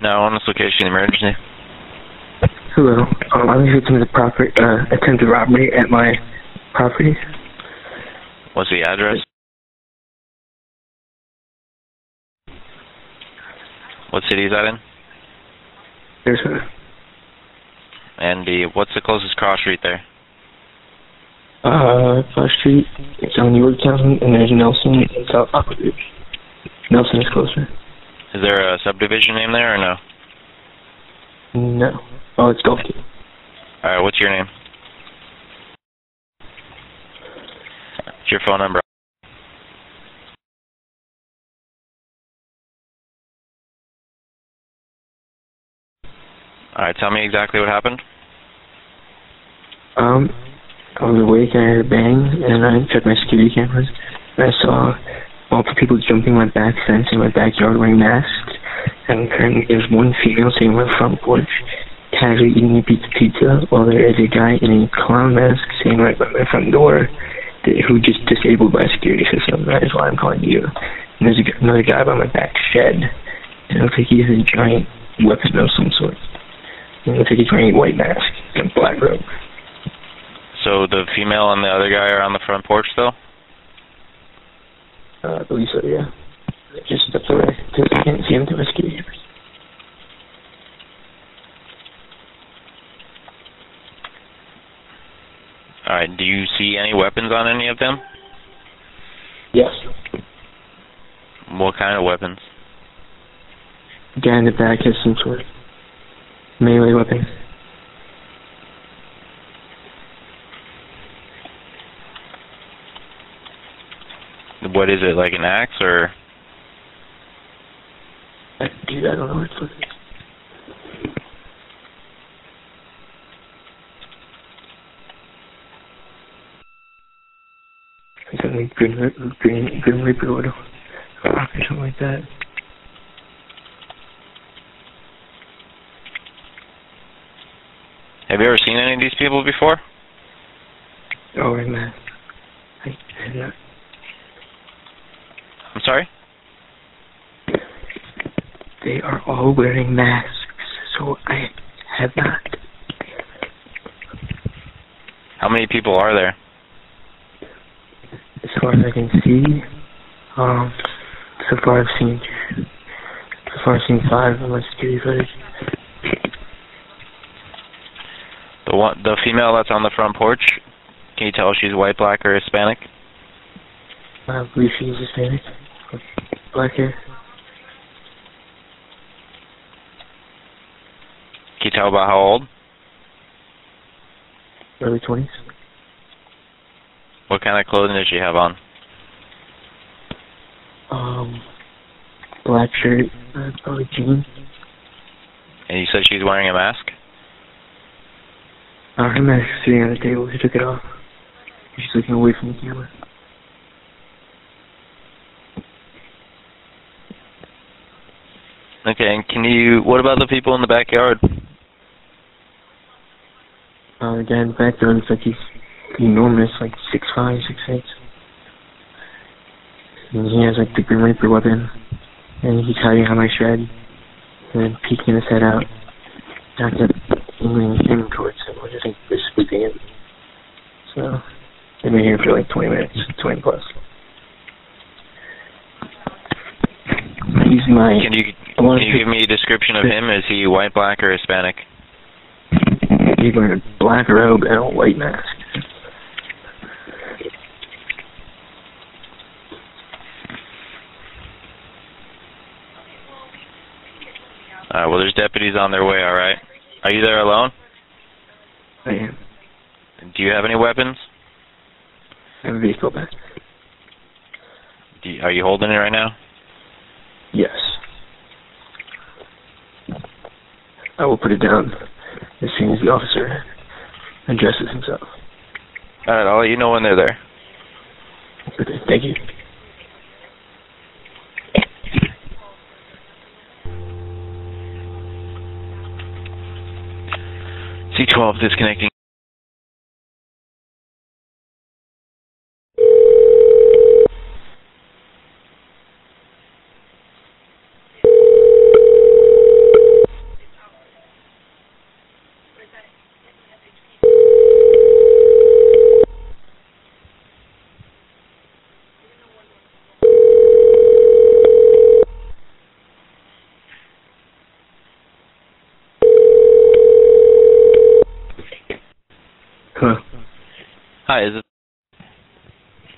No, on this location, emergency. Hello. Um, I'm here to the property, uh, attempted robbery at my property. What's the address? What city is that in? There's a, And the what's the closest cross street there? uh, First Street. It's on New Yorktown, and there's Nelson in South Nelson is closer. Is there a subdivision name there or no? No. Oh, it's Gulf Gate. All right, what's your name? What's your phone number? All right, tell me exactly what happened. Um, I was awake and I heard a bang, and I checked my security cameras, and I saw multiple people jumping my back fence in my backyard wearing masks, and currently there's one female sitting on the front porch, casually eating a pizza pizza, while there is a guy in a clown mask sitting right by my front door, who just disabled my security system. That is why I'm calling you. And there's another guy by my back shed, and it looks like he has a giant weapon of some sort. And it looks like he's wearing a white mask and a black robe. So the female and the other guy are on the front porch still? Uh, so, yeah. Just stepped away because I can't see him through my security. All right. Do you see any weapons on any of them? Yes. What kind of weapons? The guy in the back has some sort of melee weapon. What is it? Like an axe or? Dude, I don't know what it's like. It's something like Green, Green, Green Reaper or something ah, like that. Have you ever seen any of these people before? Oh, man. I, I, not. Sorry. They are all wearing masks, so I have not. How many people are there? As far as I can see, um, so far I've seen, so far I've seen five on my security footage. The one, the female that's on the front porch. Can you tell if she's white, black, or Hispanic? I believe she's Hispanic. Black hair. Can you tell about how old? Early 20s. What kind of clothing does she have on? Um, black shirt, uh, probably jeans. And you said she's wearing a mask. Uh, her mask is sitting on the table. She took it off. She's looking away from the camera. Okay, and can you? What about the people in the backyard? Uh, the guy in the backyard looks like he's enormous, like six five, six eight. And he has like the Grim Reaper weapon, and he's hiding on my shed, and peeking his head out. And I kept angling him towards him, which I think is sleeping in. So, they've been here for like 20 minutes, 20 plus. My. Can you can you give me a description of him? Is he white, black, or Hispanic? He's wearing a black robe and a white mask. All right. Well, there's deputies on their way. All right. Are you there alone? I am. Do you have any weapons? I have a bat. Do you, are you holding it right now? Yes. I will put it down as soon as the officer addresses himself. All right. I'll let you know when they're there. Okay, thank you. C12 disconnecting.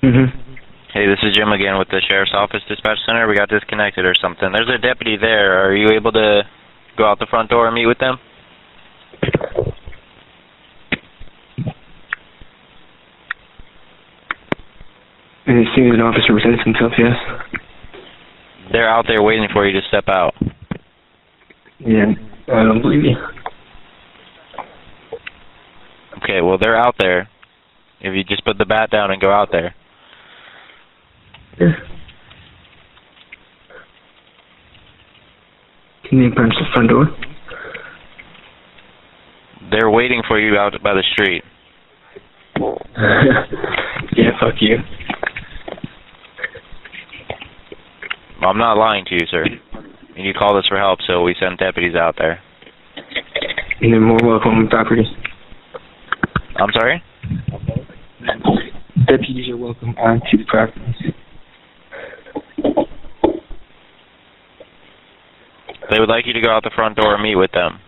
Mm-hmm. Jim again with the Sheriff's Office Dispatch Center. We got disconnected or something. There's a deputy there. Are you able to go out the front door and meet with them? And as soon as an officer presents himself, yes. They're out there waiting for you to step out. Yeah, I don't believe you. Okay, well they're out there. If you just put the bat down and go out there. Yeah. Can you punch the front door? They're waiting for you out by the street. yeah, fuck you. I'm not lying to you, sir. And you called us for help, so we sent deputies out there. You're more welcome on property. I'm sorry? Deputies are welcome onto the property. They would like you to go out the front door and meet with them.